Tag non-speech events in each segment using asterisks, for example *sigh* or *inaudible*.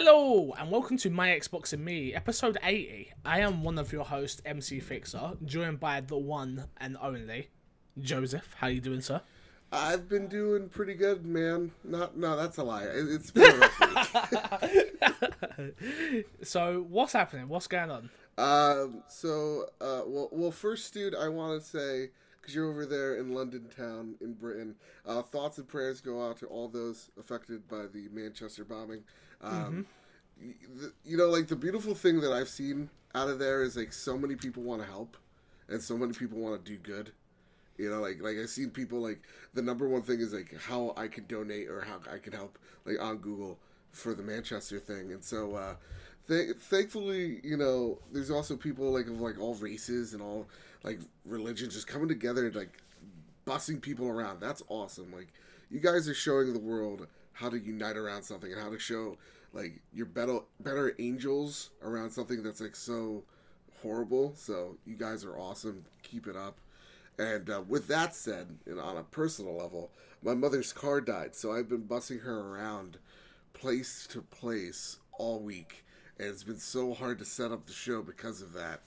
Hello and welcome to My Xbox and Me, episode 80. I am one of your hosts, MC Fixer, joined by the one and only Joseph. How you doing, sir? I've been doing pretty good, man. Not, no, that's a lie. It- It's been a rough week. *laughs* So, what's happening? What's going on? Um, so, uh, well, well, first, dude, I want to say because you're over there in London town in Britain, uh, thoughts and prayers go out to all those affected by the Manchester bombing. Um, the, you know, like the beautiful thing that I've seen out of there is like so many people want to help, and so many people want to do good. You know, like like I've seen people like the number one thing is like how I can donate or how I can help like on Google for the Manchester thing, and so uh, th- thankfully, you know, there's also people like of like all races and all like religions just coming together and like bussing people around. That's awesome. Like you guys are showing the world how to unite around something and how to show like you're better better angels around something that's like so horrible. So you guys are awesome. Keep it up. And uh, with that said, and on a personal level, my mother's car died, so I've been bussing her around place to place all week, and it's been so hard to set up the show because of that.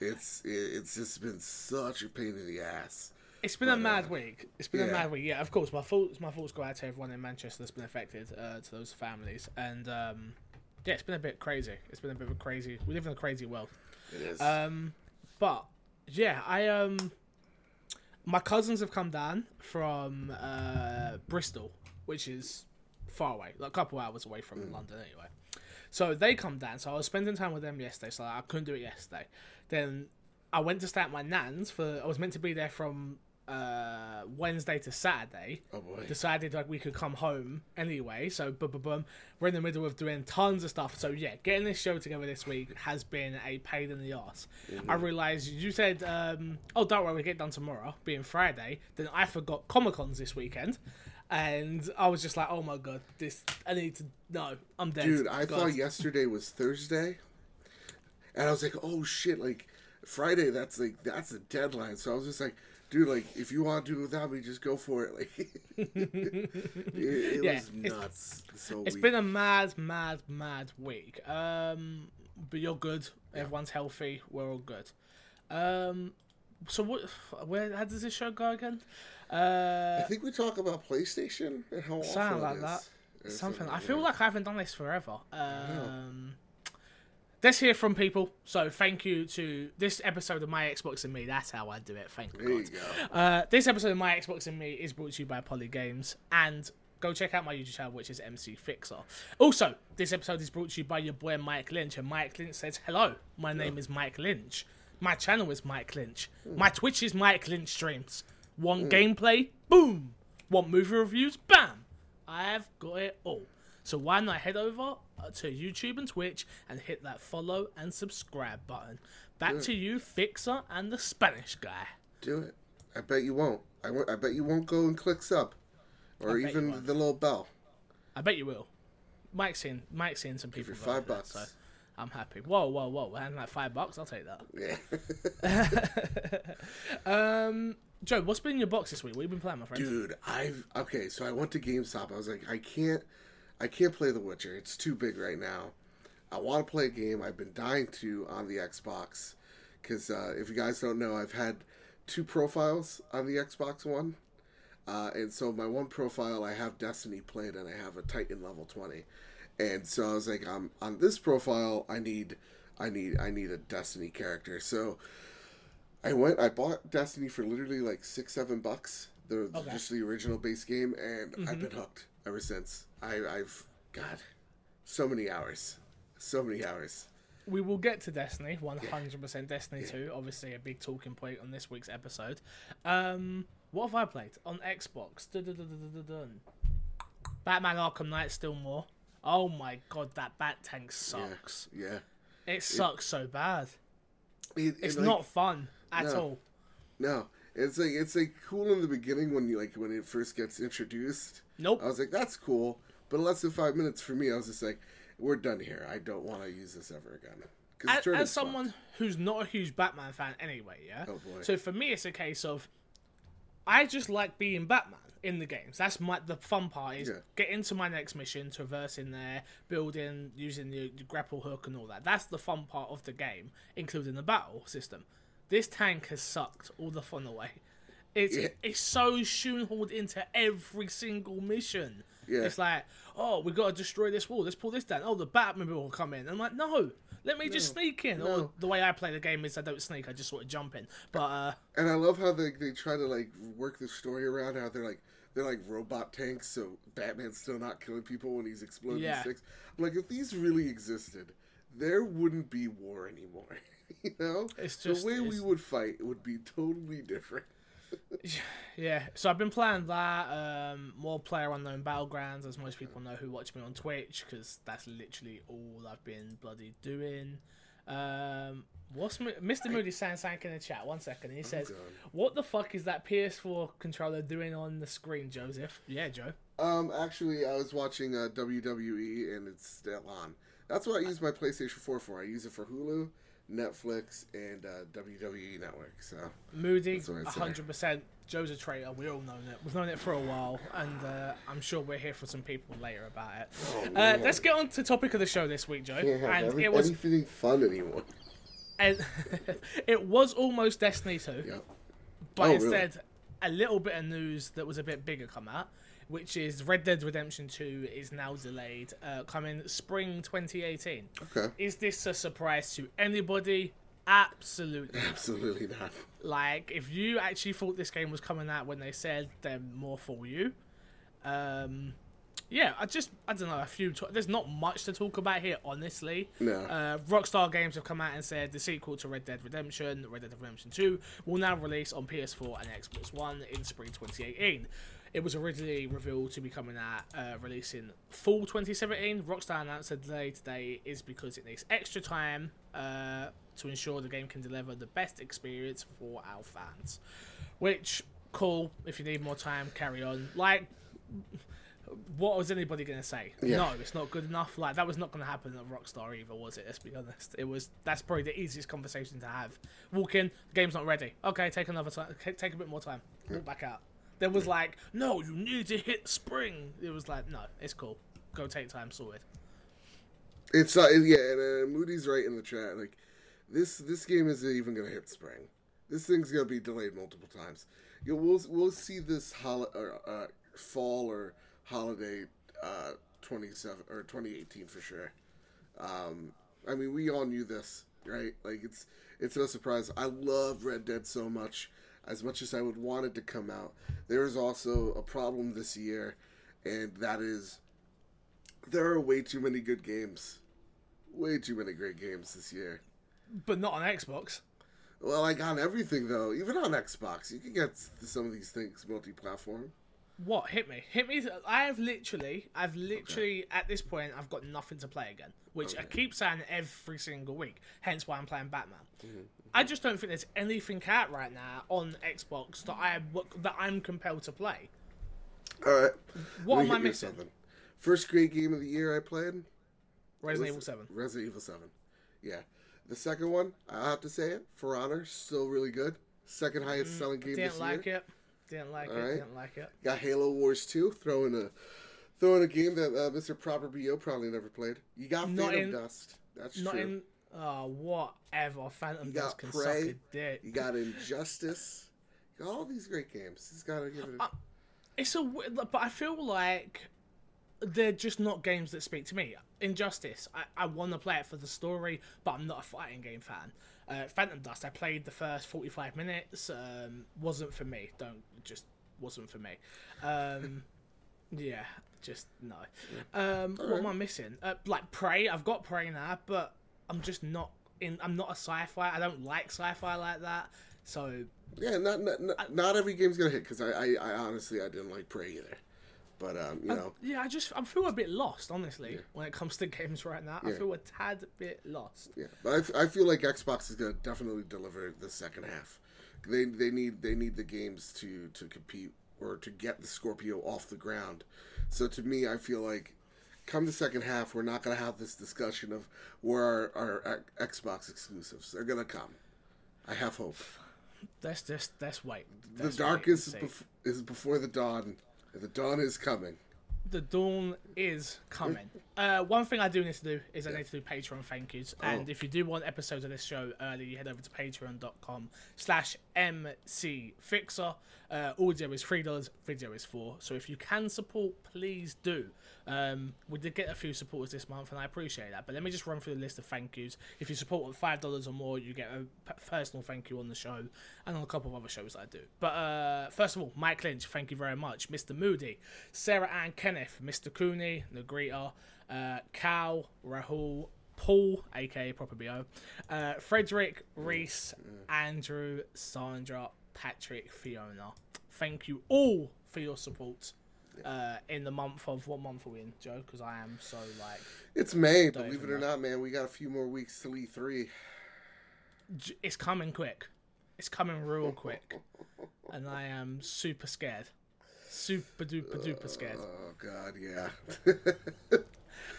It's it's just been such a pain in the ass. It's been a mad uh, week. It's been a mad week. Yeah, of course. My thoughts, my thoughts go out to everyone in Manchester that's been affected, uh, to those families, and um, yeah, it's been a bit crazy. It's been a bit of a crazy. We live in a crazy world. It is. Um, but yeah, I um, my cousins have come down from uh, Bristol, which is far away, like a couple hours away from London anyway. So they come down. So I was spending time with them yesterday. So I couldn't do it yesterday. Then I went to stay at my nan's for. I was meant to be there from uh, Wednesday to Saturday oh boy. decided like we could come home anyway. So boom, boom, boom. We're in the middle of doing tons of stuff. So yeah, getting this show together this week has been a pain in the ass. I realized you said, um, "Oh, don't worry, we get done tomorrow," being Friday. Then I forgot Comic Cons this weekend, and I was just like, "Oh my god, this I need to no, I'm dead." Dude, I God. thought yesterday was Thursday, and I was like, "Oh shit!" Like Friday, that's like that's a deadline. So I was just like, "Dude, like if you want to do it without me, just go for it." Like *laughs* *laughs* it, it Yeah, was it's- nuts. So It's weak. been a mad, mad, mad week. Um, but you're good. Everyone's healthy. We're all good. Um, so what? Where? How does this show go again? Uh, I think we talk about PlayStation and how awful like is. that. Something. I feel like I haven't done this forever. Um, let's hear from people. So thank you to this episode of My Xbox and Me. That's how I do it. Thank There you God. go. Uh, this episode of My Xbox and Me is brought to you by Poly Games and go check out my YouTube channel, which is MC Fixer. Also, this episode is brought to you by your boy Mike Lynch, and Mike Lynch says, "Hello, my name is Mike Lynch. My channel is Mike Lynch. My Twitch is Mike Lynch streams. Want gameplay? Boom. Want movie reviews? Bam. I've got it all. So why not head over uh, to YouTube and Twitch and hit that follow and subscribe button? Back to you, Fixer and the Spanish guy. Do it. I bet you won't. I, bet you won't go and click sub, or even the little bell. I bet you will. Mike's seen Mike's seen some people. you five bucks. so I'm happy. Whoa, whoa, whoa! And like five bucks, I'll take that. Yeah. *laughs* Um, Joe, what's been in your box this week? What have you been playing, my friend? Dude, I've okay. So I went to GameStop. I was like, I can't, I can't play The Witcher. It's too big right now. I want to play a game. I've been dying to on the Xbox because uh, if you guys don't know, I've had two profiles on the Xbox One, uh, and so my one profile I have Destiny played and I have a Titan level twenty, and so I was like, um, on this profile I need, I need, I need a Destiny character. So I went. I bought Destiny for literally like six, seven bucks. The Okay. just the original base game, and I've been hooked ever since. I, I've God, so many hours, so many hours. We will get to Destiny, 100% Destiny 2. Obviously, a big talking point on this week's episode. Um, what have I played on Xbox? Dun-dun-dun-dun-dun-dun. Batman Arkham Knight still more. Oh my god, that Bat Tank sucks. Yeah, It sucks so bad. It- It's like, not fun at no. all. No, it's like it's like cool in the beginning when you like when it first gets introduced. Nope. I was like, that's cool, but less than five minutes for me, I was just like, we're done here. I don't want to use this ever again. as, as someone who's not a huge Batman fan anyway, yeah. Oh, boy. So for me, it's a case of I just like being Batman. in the games. That's my the fun part is Yeah. get into my next mission, traversing there, building, using the, the grapple hook and all that. That's the fun part of the game, including the battle system. This tank has sucked all the fun away. It's Yeah. it's so shoehorned into every single mission. Yeah. It's like, oh, we got to destroy this wall. Let's pull this down. Oh, the Batmobile will come in. I'm like, no, let me just sneak in. Or the way I play the game is I don't sneak. I just sort of jump in. But uh, And I love how they they try to like work the story around how they're like they're like robot tanks, so Batman's still not killing people when he's exploding Yeah. I'm like, if these really existed, there wouldn't be war anymore. *laughs* *laughs* you know, It's just- the way we would fight would be totally different. *laughs* Yeah, so I've been playing that um, more player unknown battlegrounds, as most people know who watch me on Twitch, because that's literally all I've been bloody doing. Um, what's Mo- Mr. Moody saying something in the chat? One second, he says, God. "What the fuck is that PS4 controller doing on the screen, Joseph?" Yeah, Joe. Um, actually, I was watching uh, WWE and it's still on. That's what I use my PlayStation 4 for. I use it for Hulu, Netflix, and uh, WWE Network. So Moody, hundred percent. Joe's a traitor. We all known it. We've known it for a while, and uh, I'm sure we're here for some people later about it. uh, let's get on to the topic of the show this week, Joe. Oh, can't have And every, it was anything fun anymore. and *laughs* it was almost Destiny 2, Yeah. but Oh, really? instead a little bit of news that was a bit bigger come out, which is Red Dead Redemption 2 is now delayed, uh, coming spring 2018. Okay. Is this a surprise to anybody? Absolutely. *laughs* Absolutely not. like, if you actually thought this game was coming out when they said, then more for you. Um, yeah, I just I don't know a few. T- there's not much to talk about here, honestly. No. Uh, Rockstar Games have come out and said the sequel to Red Dead Redemption, Red Dead Redemption 2, will now release on PS4 and Xbox One in spring 2018. It was originally revealed to be coming out, uh, releasing fall 2017. Rockstar announced the delay today is because it needs extra time uh, to ensure the game can deliver the best experience for our fans. Which, cool. If you need more time, carry on. Like, what was anybody going to say? Yeah. No, it's not good enough. Like that was not going to happen at Rockstar either, was it? Let's be honest. It was. That's probably the easiest conversation to have. Walk in, the game's not ready. Okay, take another time. Take a bit more time. Walk back out. There was like, no, you need to hit spring. It was like, no, it's cool. Go take time, sorted. It's uh, yeah, and uh, Moody's right in the chat. Like this, this game isn't even gonna hit spring. This thing's gonna be delayed multiple times. You we'll we'll see this hol- or, uh, fall or holiday uh, twenty seven or twenty eighteen for sure. Um, I mean, we all knew this, right? Like it's it's no surprise. I love Red Dead so much. As much as I would want it to come out, there is also a problem this year, and that is there are way too many good games. Way too many great games this year. But not on Xbox. Well, like on everything though, even on Xbox, you can get some of these things multi-platform. What hit me? Hit me. I've literally, I've literally at this point, I've got nothing to play again, which I keep saying every single week. Hence why I'm playing Batman. Mm-hmm. I just don't think there's anything out right now on Xbox that I that I'm compelled to play. All right. What am I missing? something. First great game of the year I played. Resident Evil Seven. Resident Evil Seven. Yeah. The second one, I have to say it, For Honor, still really good. Second highest selling game this Mm, Didn't like year. it. Didn't like it. Alright. Didn't like it. Got Halo Wars 2, throwing a throwing a game that uh, Mr. Proper BO probably never played. You got Not Phantom in- Dust. That's Not true. in. Oh, whatever. Phantom You Dust got can Prey. suck a dick. You got Injustice. You got all these great games. He's got to give it. A... Uh, It's a, but I feel like they're just not games that speak to me. Injustice, I, I want to play it for the story, but I'm not a fighting game fan. Uh, Phantom Dust, I played the first 45 minutes, um, wasn't for me. Don't just wasn't for me. Um, *laughs* yeah, just no. Um, what am I missing? Uh, like Prey, I've got Prey now, but I'm just not in. I'm not a sci-fi. I don't like sci-fi like that. So Yeah, not not, not, not every game's gonna hit because I, I I honestly I didn't like Prey either, but um you know Yeah, I just I feel a bit lost, honestly, when it comes to *laughs* games right now. I feel a tad bit lost. yeah, but I, f- I feel like Xbox is gonna definitely deliver the second half. They they need they need the games to to compete or to get the Scorpio off the ground. So to me, I feel like come the second half, we're not gonna have this discussion of where our, our X- Xbox exclusives. They're gonna come. I have hope. Let's just let's wait. the Let's dark wait is bef- is before the dawn The dawn is coming. the dawn is coming. *laughs* Uh, one thing I do need to do is I need to do Patreon thank yous. And if you do want episodes of this show early, you head over to patreon.com slash mcfixer. Uh, audio is $3, video is 4 So if you can support, please do. Um, we did get a few supporters this month, and I appreciate that. But let me just run through the list of thank yous. If you support with $5 or more, you get a personal thank you on the show and on a couple of other shows that I do. But uh, first of all, Mike Lynch, thank you very much. Mr. Moody, Sarah Ann Kenneth, Mr. Cooney, Negrita, uh, Cal, Rahul, Paul, aka Proper BO, uh, Frederick, Reese, Andrew, Sandra, Patrick, Fiona. Thank you all for your support uh, in the month of what month are we in, Joe? Because I am so like It's May, believe it or know. not, man. We got a few more weeks till E3. it's coming quick. It's coming real *laughs* quick, and I am super scared, super duper duper scared. Oh God, yeah. *laughs*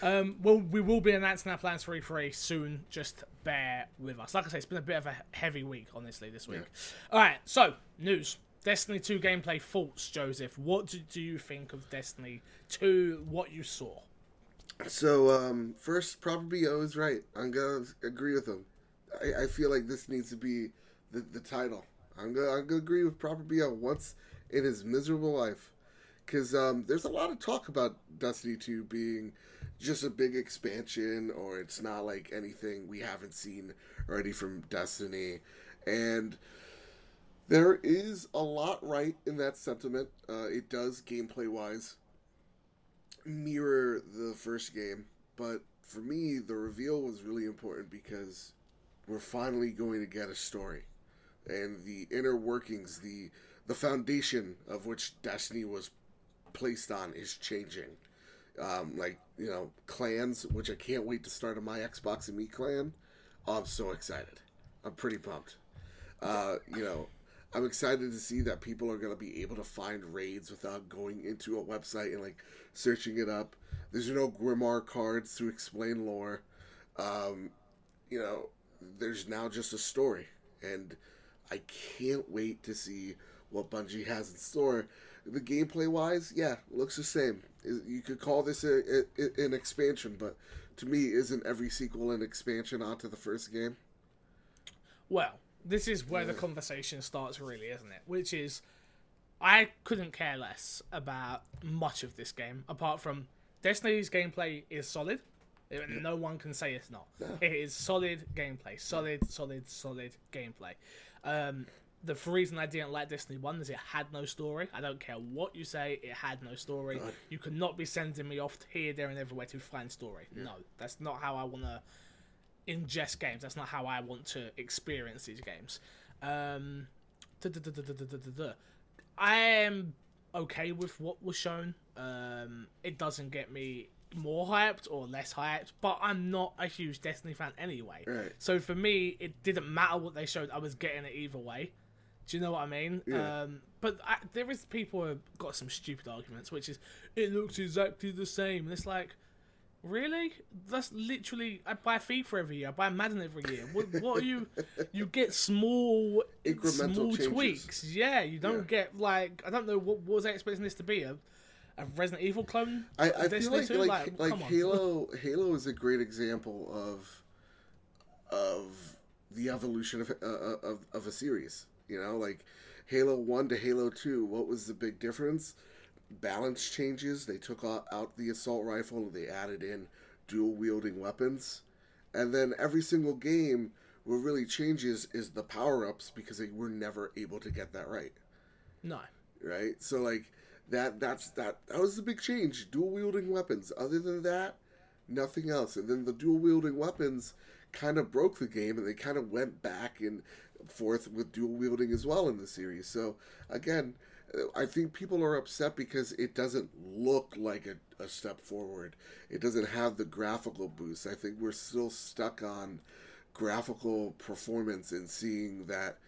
Um, well, we will be announcing our plans for E3 soon. Just bear with us. Like I say, it's been a bit of a heavy week, honestly, this week. All right, so news: Destiny 2 gameplay thoughts, Joseph. What do, do you think of Destiny 2? What you saw? so, um, first, Proper BO is right. I'm gonna agree with him. I, I feel like this needs to be the, the title. I'm gonna I'm gonna agree with Proper BO once in his miserable life, because um, there's a lot of talk about Destiny 2 being just a big expansion, or it's not like anything we haven't seen already from Destiny, and there is a lot right in that sentiment. Uh, it does gameplay wise mirror the first game, but for me, the reveal was really important because we're finally going to get a story, and the inner workings, the the foundation of which Destiny was placed on, is changing. Um, like you know, clans, which I can't wait to start on my Xbox and Me clan. Oh, I'm so excited. I'm pretty pumped. Uh, you know, I'm excited to see that people are going to be able to find raids without going into a website and like searching it up. There's no Grimoire cards to explain lore. Um, you know, there's now just a story, and I can't wait to see what Bungie has in store. The gameplay wise, yeah, looks the same. You could call this a, a, an expansion, but to me, isn't every sequel an expansion onto the first game? Well, this is where the conversation starts, really, isn't it? Which is, I couldn't care less about much of this game, apart from Destiny's gameplay is solid. No one can say it's not. It is solid gameplay, solid, solid, solid gameplay. Um, the reason I didn't like Destiny 1 is it had no story. I don't care what you say, it had no story. You could not be sending me off here, there, and everywhere to find story. No, that's not how I want to ingest games. That's not how I want to experience these games. Um. I am okay with what was shown. Um, it doesn't get me more hyped or less hyped, but I'm not a huge Destiny fan anyway. Right. So for me, it didn't matter what they showed. I was getting it either way. Do you know what I mean? Yeah. Um, but I, there is people who have got some stupid arguments, which is it looks exactly the same, and it's like, really? That's literally I buy FIFA every year. I buy Madden every year. What, what are you? You get small Incremental small changes. tweaks. Yeah, you don't get like I don't know what, what was I expecting this to be a, a Resident Evil clone. I, I feel Destiny like like like. Halo Halo is a great example of of the evolution of uh, of of a series. You know, like Halo One to Halo Two. What was the big difference? Balance changes. They took out out the assault rifle and they added in dual wielding weapons, and then every single game. What really changes is the power ups because they were never able to get that right No. right? So like that that's that that was the big change. Dual wielding weapons. Other than that, nothing else. And then the dual wielding weapons kind of broke the game, and they kind of went back and forth with dual wielding as well in the series. So again. I think people are upset because it doesn't look like a, a step forward. It doesn't have the graphical boost. I think we're still stuck on graphical performance and seeing that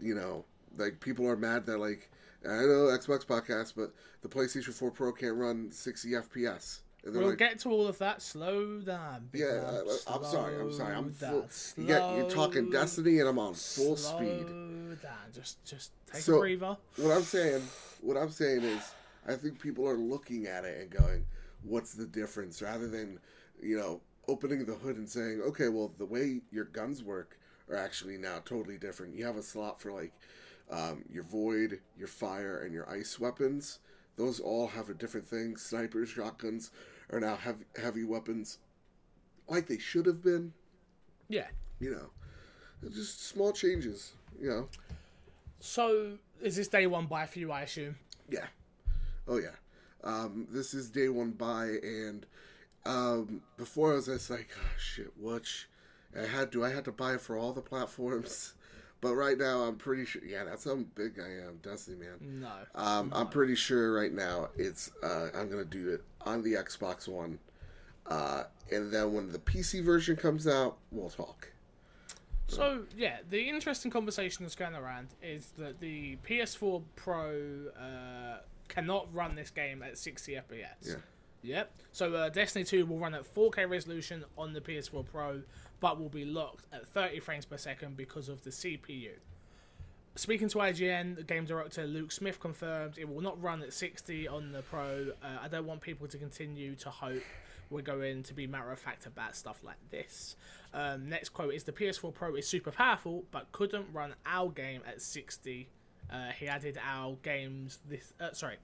you know, like people are mad that like I know Xbox podcast, but the PlayStation 4 Pro can't run 60 FPS. We'll like, get to all of that. Slow down. big yeah, man. I, I'm sorry, I'm sorry, I'm Slow full. You get, you're talking Destiny, and I'm on full slow speed. down. Just, just take So- a breather. What I'm saying, what I'm saying is, I think people are looking at it and going, "What's the difference?" Rather than, you know, opening the hood and saying, "Okay, well, the way your guns work are actually now totally different. You have a slot for like um, your void, your fire, and your ice weapons. Those all have a different thing. Snipers, shotguns are now heavy, heavy weapons, like they should have been. Yeah. You know, just small changes. You know, So is this day one buy for you? I assume. yeah. Oh yeah. Um, this is day one buy, and um, before I was just like, oh, shit, which I had do I had to buy it for all the platforms? *laughs* But right now, I'm pretty sure. Yeah, that's how big I am, Destiny man. No. Um, I'm pretty sure right now it's uh, I'm gonna do it on the Xbox One, uh, and then when the PC version comes out, we'll talk. So yeah, the interesting conversation that's going around is that the PS4 Pro uh, cannot run this game at 60 FPS. Yeah. Yep. So uh, Destiny 2 will run at 4K resolution on the PS4 Pro, but will be locked at 30 frames per second because of the CPU. Speaking to IGN, the game director Luke Smith confirmed it will not run at 60 on the Pro. Uh, I don't want people to continue to hope we're going to be matter of fact about stuff like this. Um, next quote is the PS4 Pro is super powerful, but couldn't run our game at 60. Uh, he added our games this. Uh, sorry,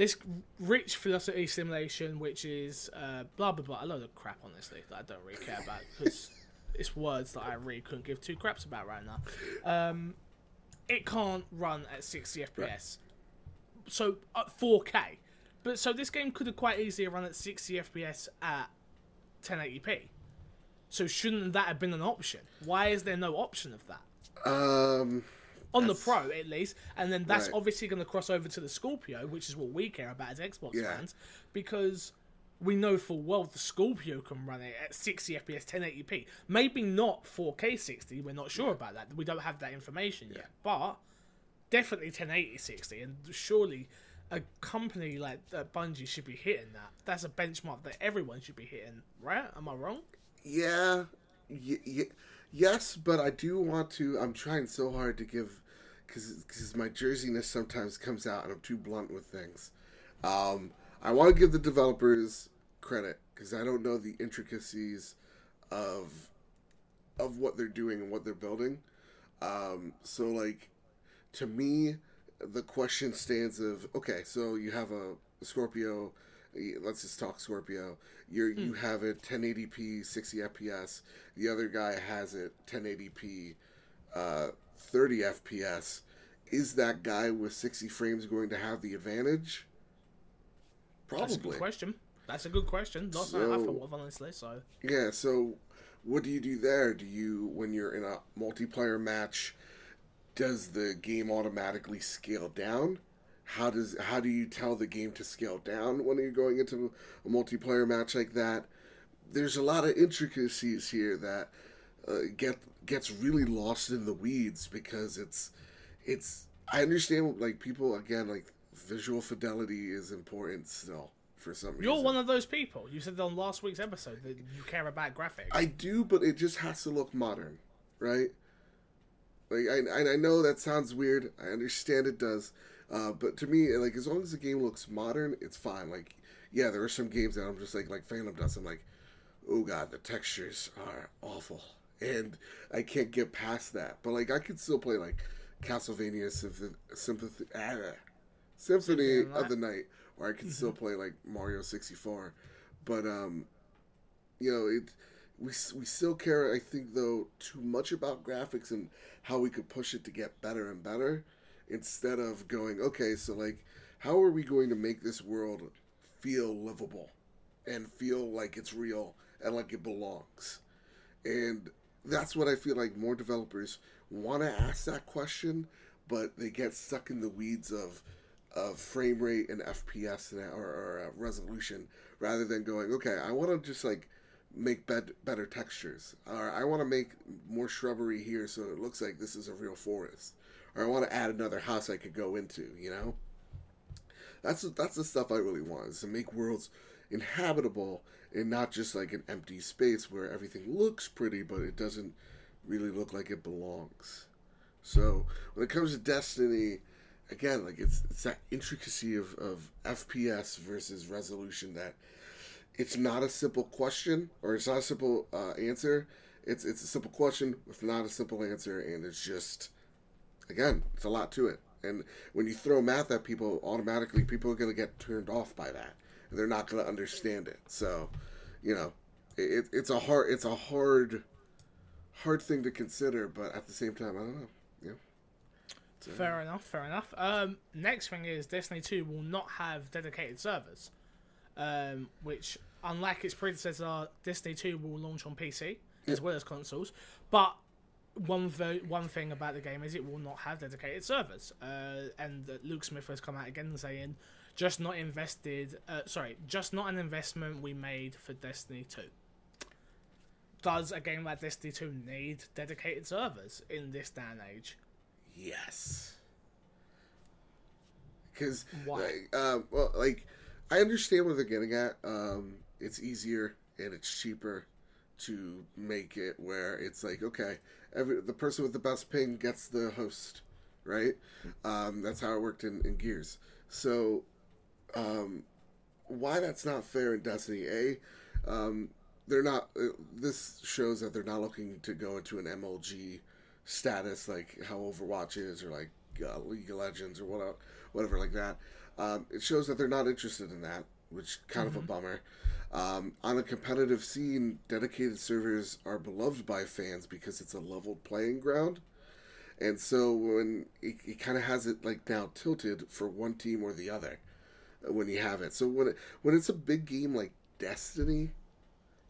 this rich philosophy simulation, which is uh, blah blah blah, a load of crap, honestly, that I don't really care about because *laughs* it's words that I really couldn't give two craps about right now. Um, it can't run at 60 FPS, so at 4K. But so this game could have quite easily run at 60 FPS at 1080p. So shouldn't that have been an option? Why is there no option of that? Um, on the Pro at least, and then that's Right. obviously going to cross over to the Scorpio, which is what we care about as Xbox Yeah. fans, because we know full well the Scorpio can run it at 60 FPS, 1080p. Maybe not 4K 60. We're not sure about that. We don't have that information yet, but definitely 1080 60. And surely a company like uh, Bungie should be hitting that. That's a benchmark that everyone should be hitting, right? Am I wrong? yeah, yes, but I do want to. I'm trying so hard to give, because my jerseyness sometimes comes out, and I'm too blunt with things. Um, I want to give the developers credit because I don't know the intricacies of of what they're doing and what they're building. Um, so like to me, the question stands of okay, so you have a Scorpio. Let's just talk Scorpio. You are you have it 1080p 60 FPS. The other guy has it 1080p uh, 30 FPS. Is that guy with 60 frames going to have the advantage? Probably. That's a good question. That's a good question. Not So- of, honestly, so. Yeah, so what do you do there? Do you, when you're in a multiplayer match, does the game automatically scale down? How does how do you tell the game to scale down when you're going into a multiplayer match like that? There's a lot of intricacies here that uh, get gets really lost in the weeds because it's it's. I understand like people again like visual fidelity is important still for some reason. You're one of those people. You said on last week's episode that you care about graphics. I do, but it just has to look modern, right? Like I, I I know that sounds weird. I understand it does, uh, but to me, like as long as the game looks modern, it's fine. Like yeah, there are some games that I'm just like like Phantom Dust. I'm like, oh god, the textures are awful, and I can't get past that. But like I could still play like Castlevania Symph- Sympathy, ah, Symphony of the of the Night, or I could still *laughs* play like Mario 64. But um, you know it we we still care i think though too much about graphics and how we could push it to get better and better instead of going okay so like how are we going to make this world feel livable and feel like it's real and like it belongs? And that's what i feel like more developers want to ask that question but they get stuck in the weeds of of frame rate and fps and, or, or uh, resolution rather than going okay i want to just like make bed, better textures. Or i want to make more shrubbery here so it looks like this is a real forest or i want to add another house i could go into you know that's that's the stuff i really want is to make worlds inhabitable and not just like an empty space where everything looks pretty but it doesn't really look like it belongs so when it comes to destiny again, like it's it's that intricacy of of FPS versus resolution that it's not a simple question or it's not a simple uh, answer. It's it's a simple question with not a simple answer, and it's just again, it's a lot to it. And when you throw math at people, automatically people are going to get turned off by that, and they're not going to understand it. So, you know, it, it's a hard it's a hard hard thing to consider, but at the same time, I don't know. Yeah. So, Fair enough, fair enough. Um, next thing is Destiny 2 will not have dedicated servers, um, which, unlike its predecessor, Destiny 2 will launch on PC as well as consoles. But one vo- one thing about the game is it will not have dedicated servers. Uh, and uh, Luke Smith has come out again saying, just not invested. Uh, sorry, just not an investment we made for Destiny 2. Does a game like Destiny 2 need dedicated servers in this day and age? yes. Because Why? like, um, well, like I understand what they're getting at. Um, it's easier and it's cheaper to make it where it's like okay, every the person with the best ping gets the host, right? Um, that's how it worked in, in Gears. So, um, why that's not fair in Destiny? A, um, they're not. Uh, this shows that they're not looking to go into an MLG status like how Overwatch is, or like uh, League of Legends, or what, whatever like that. Um, it shows that they're not interested in that, which kind of a bummer. Um, on a competitive scene, dedicated servers are beloved by fans because it's a leveled playing ground. And so when it, it kind of has it like now tilted for one team or the other uh, when you have it. So when it, when it's a big game like Destiny,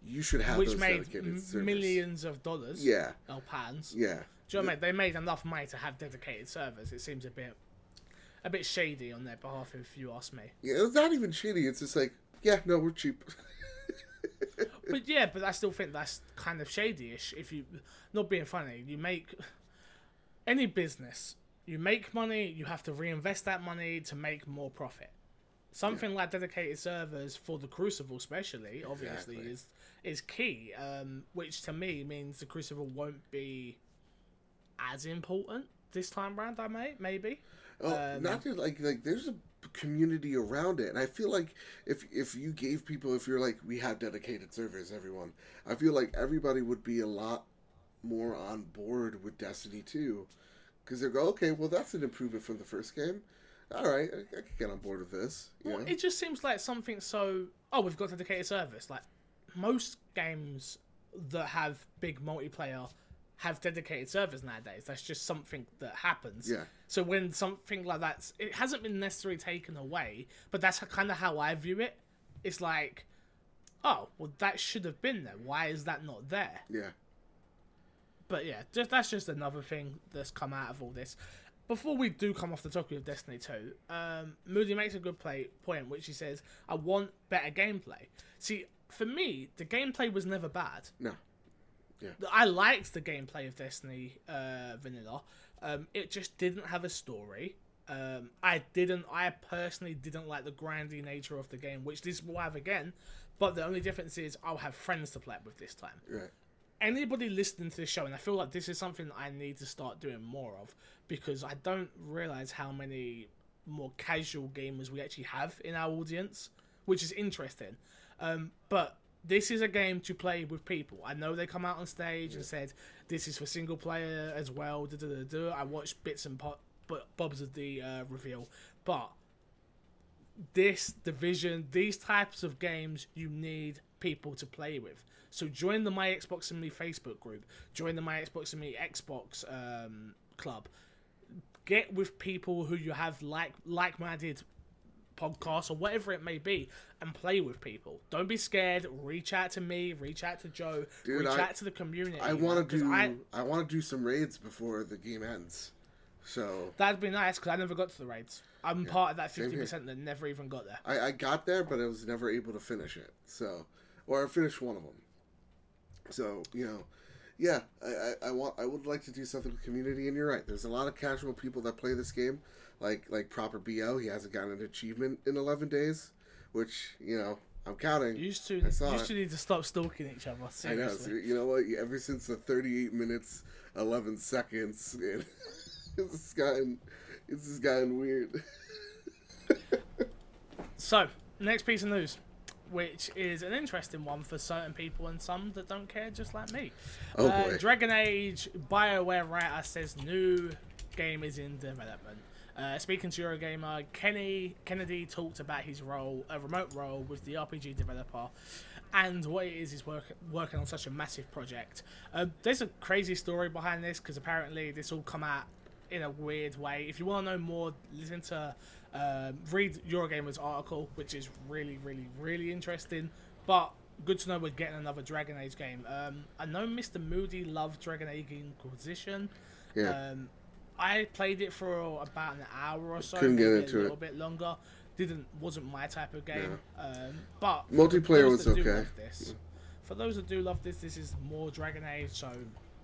you should have which those made dedicated m- servers. millions of dollars. Yeah, Or pounds. yeah. Do you know what I mean? They made enough money to have dedicated servers. It seems a bit, a bit shady on their behalf, if you ask me. Yeah, it's not even shady. It's just like, yeah, no, we're cheap. *laughs* But yeah, but I still think that's kind of shady-ish. If you, not being funny, you make any business, you make money, you have to reinvest that money to make more profit. Something like dedicated servers for the Crucible, especially, obviously, Exactly. is is key. Um, which to me means the Crucible won't be as important this time round. I may maybe. Oh, Um, not just like like there's a community around it, and I feel like if if you gave people, if you're like we have dedicated servers, everyone, I feel like everybody would be a lot more on board with Destiny 2 because they go, okay, well that's an improvement from the first game. All right, I, I can get on board with this. Well, know? it just seems like something so. Oh, we've got dedicated service. Like most games that have big multiplayer have dedicated servers nowadays. That's just something that happens. Yeah. So when something like that, it hasn't been necessarily taken away, but that's kind of how I view it. It's like, oh, well, that should have been there. Why is that not there? yeah, But yeah, just that's just another thing that's come out of all this. Before we do come off the topic of Destiny 2, um, Moody makes a good play, point, which he says, I want better gameplay. See, for me, the gameplay was never bad. no, I liked the gameplay of Destiny uh, Vanilla. Um, it just didn't have a story. Um, I didn't. I personally didn't like the grindy nature of the game, which this will have again. But the only difference is I'll have friends to play it with this time right, anybody listening to this show, and I feel like this is something I need to start doing more of because I don't realize how many more casual gamers we actually have in our audience, which is interesting. Um, but this is a game to play with people. I know they come out on stage and said this is for single player as well. Da, da, da, da. I watched bits and po- bo- bobs of the uh, reveal, but this division, these types of games, you need people to play with. So join the My Xbox and Me Facebook group. Join the My Xbox and Me Xbox um, club. Get with people who you have like like-minded podcasts or whatever it may be, and play with people. Don't be scared. Reach out to me. Reach out to Joe. Dude, reach I- out to the community. I want to do I- I, want to do some raids before the game ends. So that'd be nice because I never got to the raids. I'm part of that fifty percent that never even got there. I, I got there, but I was never able to finish it. So, or I finished one of them. So you know, yeah, I, I, I want I would like to do something with community. And you're right. There's a lot of casual people that play this game, like like proper bo. He hasn't gotten an achievement in 11 days, which you know I'm counting. You used to saw used it. to need to stop stalking each other. I know. So you know what? Ever since the 38 minutes 11 seconds, *laughs* it, it's gotten This is gotten weird. *laughs* So, next piece of news, which is an interesting one for certain people and some that don't care, just like me. Oh, Uh, boy. Dragon Age BioWare writer says new game is in development. Uh, speaking to Eurogamer, Kenny Kennedy talked about his role, a remote role with the RPG developer, and what it is is work, working on such a massive project. Uh, there's a crazy story behind this because apparently this all come out in a weird way. If you want to know more, listen to uh, read Eurogamer's article, which is really, really, really interesting. But good to know we're getting another Dragon Age game. Um, I know Mr. Moody loved Dragon Age Inquisition. Yeah. Um, I played it for about an hour or so, Couldn't get into a it. little bit longer. Didn't wasn't my type of game. Um, but for Multiplayer those was that do okay. love this, for those that do love this, this is more Dragon Age, so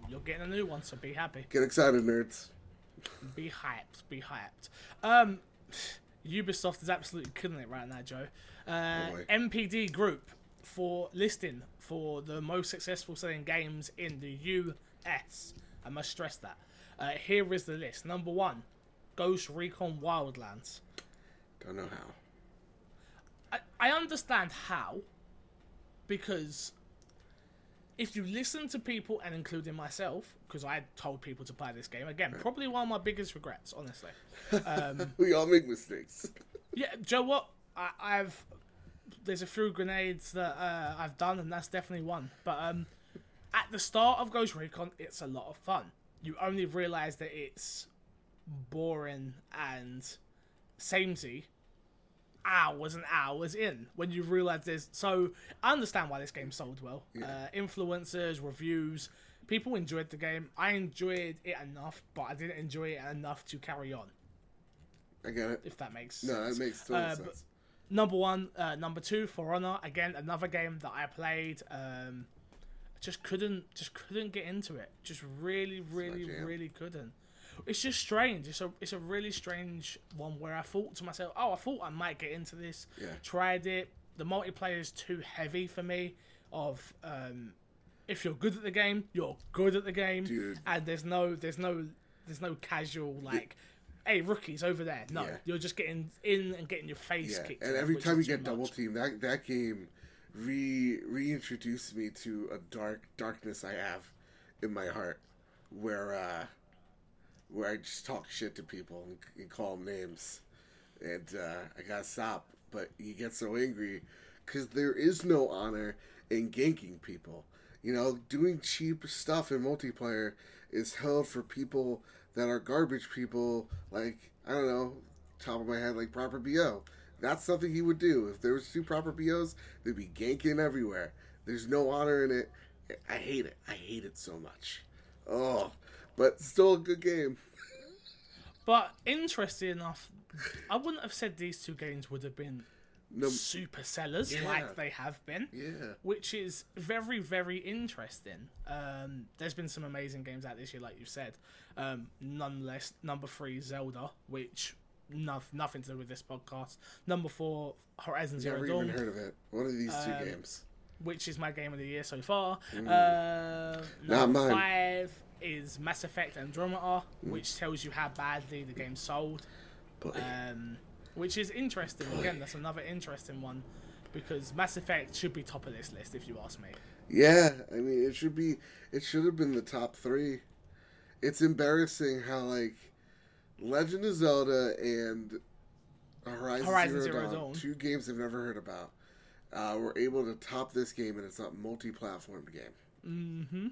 you're getting a new one. So be happy Get excited, nerds. be hyped, be hyped. Um, Ubisoft is absolutely killing it right now, Joe. Uh, Oh. NPD Group for listing for the most successful selling games in the US. I must stress that. Uh, here is the list. Number one, Ghost Recon Wildlands. Don't know how. I, I understand how, because if you listen to people, and including myself, because I told people to play this game again, probably one of my biggest regrets, honestly. *laughs* Um, We all make mistakes. *laughs* Yeah, Joe, what I, I've there's a few grenades that uh, I've done, and that's definitely one. But um, at the start of Ghost Recon, it's a lot of fun. You only realise that it's boring and samey hours and hours in when you realise this. So I understand why this game sold well. Uh, influencers, reviews, people enjoyed the game. I enjoyed it enough, but I didn't enjoy it enough to carry on. I get it. If that makes No, sense. that makes total Uh, sense. number one, uh, number two, For Honor. Again, another game that I played. Um, just couldn't, just couldn't get into it. Just really, really, really couldn't. It's just strange. It's a, it's a really strange one where I thought to myself, oh, I thought I might get into this. Yeah. Tried it. The multiplayer is too heavy for me. Of um, if you're good at the game, you're good at the game, Dude. and there's no, there's no, there's no casual like. Hey, rookies over there. No, Yeah. you're just getting in and getting your face Yeah, kicked. and every time you get double teamed, that that game re reintroduced me to a dark darkness I have in my heart, where uh, where I just talk shit to people and, and call them names, and uh, I gotta stop. But you get so angry because there is no honor in ganking people. You know, doing cheap stuff in multiplayer is held for people that are garbage people. Like I don't know, top of my head, like proper bo. That's something he would do. If there was two proper BOs, they'd be ganking everywhere. There's no honor in it. I hate it. I hate it so much. Oh, but still a good game. But interesting enough, I wouldn't have said these two games would have been No, super sellers Yeah. like they have been, yeah, which is very, very interesting. Um, there's been some amazing games out this year, like you said. Um, nonetheless, number three, Zelda, which no, nothing to do with this podcast. Number four, Horizon Zero never Dawn, even heard of it. What are these two Um, games? which is my game of the year so far. Uh, Mm. Not number mine. five is Mass Effect Andromeda, which tells you how badly the game sold. Um, which is interesting. Again, that's another interesting one because Mass Effect should be top of this list if you ask me. yeah, I mean, it should be. It should have been the top three. It's embarrassing how like Legend of Zelda and Horizon, Horizon Zero, Zero Dawn, Dawn. two games I've never heard about, uh, were able to top this game, and it's a multi-platform game. Mm-hmm.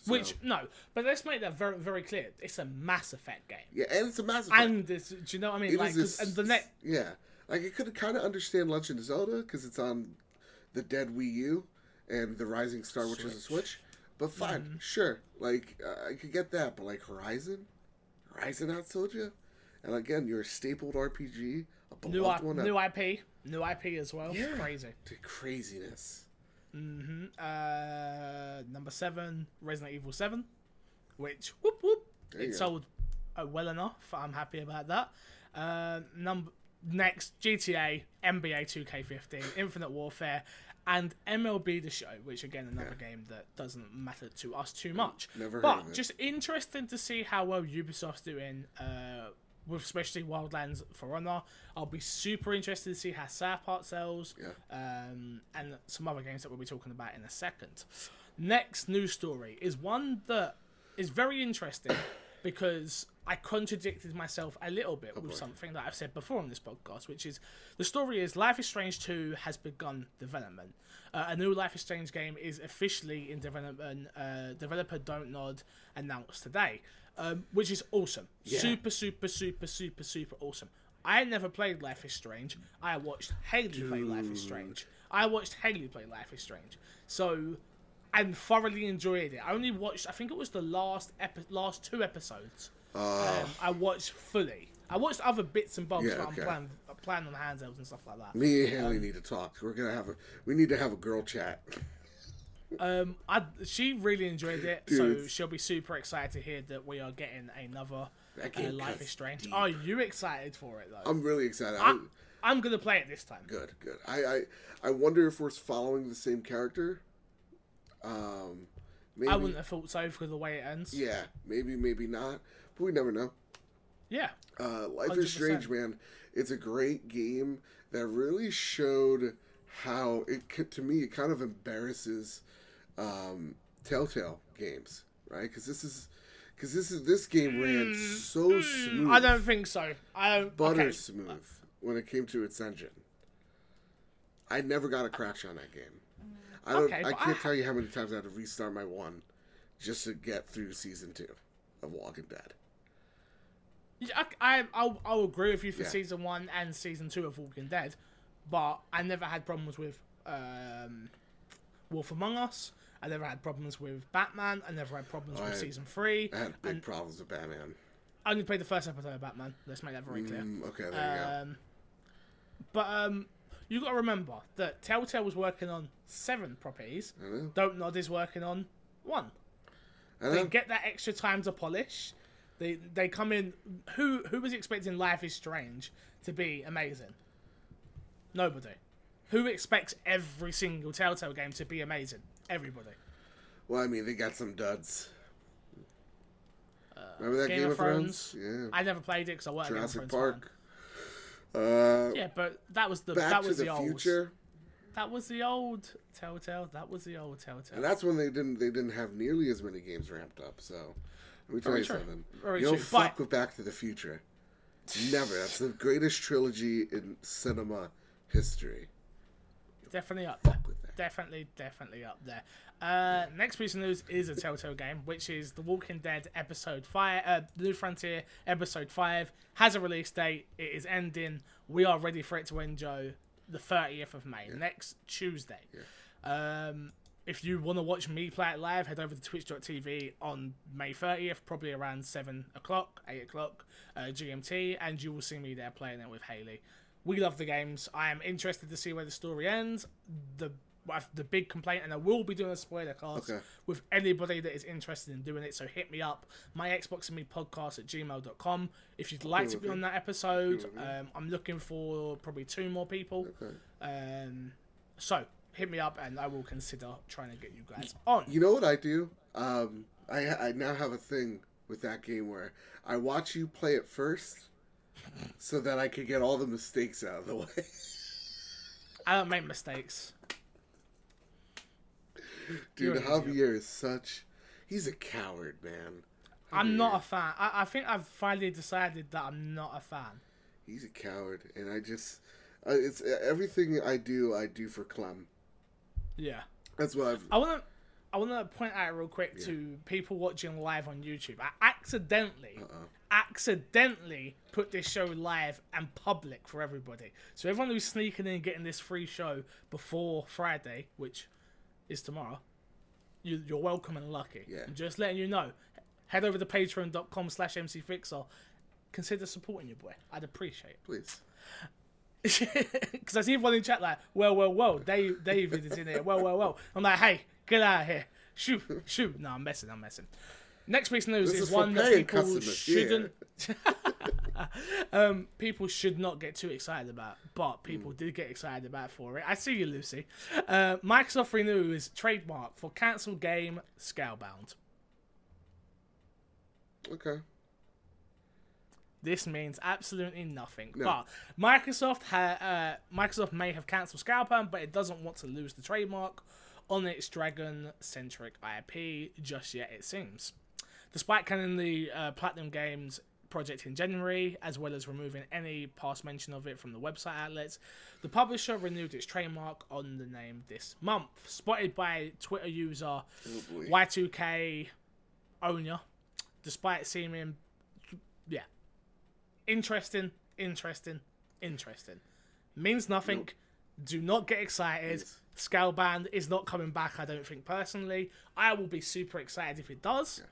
So, Which no, but let's make that very very clear. It's a Mass Effect game, yeah, and it's a massive. game. and this, do you know what I mean? It like, this, and the next, yeah, like I could kind of understand Legend of Zelda because it's on the dead Wii U and the Rising Star, which is a Switch. But fine, Mm-hmm. sure, like uh, I could get that. But like Horizon, Horizon outsold you, and again, you're stapled RPG, a new beloved I, one. new IP, new IP as well. Yeah. Crazy. to craziness. hmm Uh, number seven, Resident Evil Seven, which whoop whoop, There it sold uh, well enough. I'm happy about that. Uh, number next, GTA, NBA 2K15, Infinite Warfare, and MLB The Show, which again another game that doesn't matter to us too much. Never but just interesting to see how well Ubisoft's doing uh, with especially Wildlands for Honor. I'll be super interested to see how South Park sells, Yeah. um, and some other games that we'll be talking about in a second. Next news story is one that is very interesting *coughs* because I contradicted myself a little bit with boy. something that I've said before on this podcast, which is the story is Life is Strange 2 has begun development. Uh, a new Life is Strange game is officially in development. Uh, developer Don't Nod announced today, um, which is awesome. Yeah. Super, super, super, super, super awesome. I never played Life is Strange. I watched Haley play Life is Strange. I watched Haley play Life is Strange. So, and thoroughly enjoyed it. I only watched, I think it was the last epi- last two episodes. Uh, Um, I watched fully. I watched other bits and bobs, Yeah, okay. I'm playing, playing on handhelds and stuff like that. me and Haley need to talk. We're gonna have a. We need to have a girl chat. Um, I she really enjoyed it, so she'll be super excited to hear that we are getting another uh, Life is Strange. deep. Are you excited for it though? I'm really excited. I, I, I'm gonna play it this time. good, good. I, I, I wonder if we're following the same character. Um, maybe. I wouldn't have thought so for the way it ends. Yeah, maybe, maybe not. We never know. Yeah. Uh, Life 100%. is Strange, man. It's a great game that really showed how it to me it kind of embarrasses um, Telltale games, right? Because this is because this is this game ran so smooth, Mm, I don't think so. I don't. butter okay. smooth when it came to its engine. I never got a crash on that game. I don't. Okay, I can't I- tell you how many times I had to restart my one just to get through season two of Walking Dead. Yeah, I, I, I'll, I'll agree with you for Yeah. season one and season two of Walking Dead, but I never had problems with um, Wolf Among Us. I never had problems with Batman. I never had problems I with had- season three. I had big And problems with Batman. I only played the first episode of Batman. Let's make that very clear. Mm, okay, there Um, you go. but um, you got to remember that Telltale was working on seven properties. go. Don't Nod is working on one. They get that extra time to polish. They they come in. Who who was expecting Life is Strange to be amazing? Nobody. Who expects every single Telltale game to be amazing? Everybody. Well, I mean, they got some duds. Remember that Uh, Game Game, of of Thrones? Yeah. I never played it because I Game of Jurassic Thrones Park. Uh. Yeah, but that was the Back that was the, the, old. Future, That was the old Telltale. That was the old Telltale. and that's when they didn't they didn't have nearly as many games ramped up. So let me tell you true. something. You don't true. fuck But- with Back to the Future. Never. That's the greatest trilogy in cinema history. Definitely up there. Definitely, definitely up there. Uh, next piece of news is a Telltale game, which is The Walking Dead Episode Five. Uh, New Frontier Episode Five has a release date. It is ending. We are ready for it to end, Joe. The thirtieth of May, next Tuesday. Um, if you want to watch me play it live, head over to twitch.tv on May 30th, probably around 7 o'clock, 8 o'clock uh, GMT, and you will see me there playing it with Haley. We love the games. I am interested to see where the story ends. The the big complaint, and I will be doing a spoiler cast Okay. with anybody that is interested in doing it. So hit me up, my Xbox and me podcast at gmail.com. If you'd like to be on that episode, um, I'm looking for probably two more people. Okay. Um, so hit me up, and I will consider trying to get you guys on. You know what I do? Um, I I now have a thing with that game where I watch you play it first, so that I can get all the mistakes out of the way. I don't make mistakes. Dude, You're Javier is such. He's a coward, man. I'm not a fan. I, I think I've finally decided that I'm not a fan. He's a coward, and I just. Uh, it's everything I do. I do for Clem. Yeah. That's what I've. I want to. I want to point out real quick to people watching live on YouTube. I accidentally, uh-uh. accidentally put this show live and public for everybody. So everyone who's sneaking in and getting this free show before Friday, which is tomorrow, you, you're welcome and lucky. Yeah. I'm just letting you know. Head over to patreon.com slash mcfixer. Consider supporting your boy. I'd appreciate it. Please. *laughs* Because I see everyone in chat like, well, well, well, Dave, David is in here. Well, well, well. I'm like, hey, get out of here. Shoot, shoot. No, I'm messing, I'm messing. Next of news is, is one that people customers, shouldn't. *laughs* um, people should not get too excited about, but people did get excited about for it. I see you, Lucy. Uh, Microsoft renews trademark for cancelled game Scalebound. Okay. This means absolutely nothing. But Microsoft ha- uh, Microsoft may have cancelled Scalebound, but it doesn't want to lose the trademark on its dragon-centric IP just yet. It seems, despite canning the uh, Platinum Games project in January, as well as removing any past mention of it from the website outlets, the publisher renewed its trademark on the name this month. Spotted by Twitter user Oh. Y2K owner, despite seeming, yeah, interesting, interesting, interesting. Means nothing. Do not get excited. Yes. Scalebound is not coming back, I don't think, personally. I will be super excited if it does,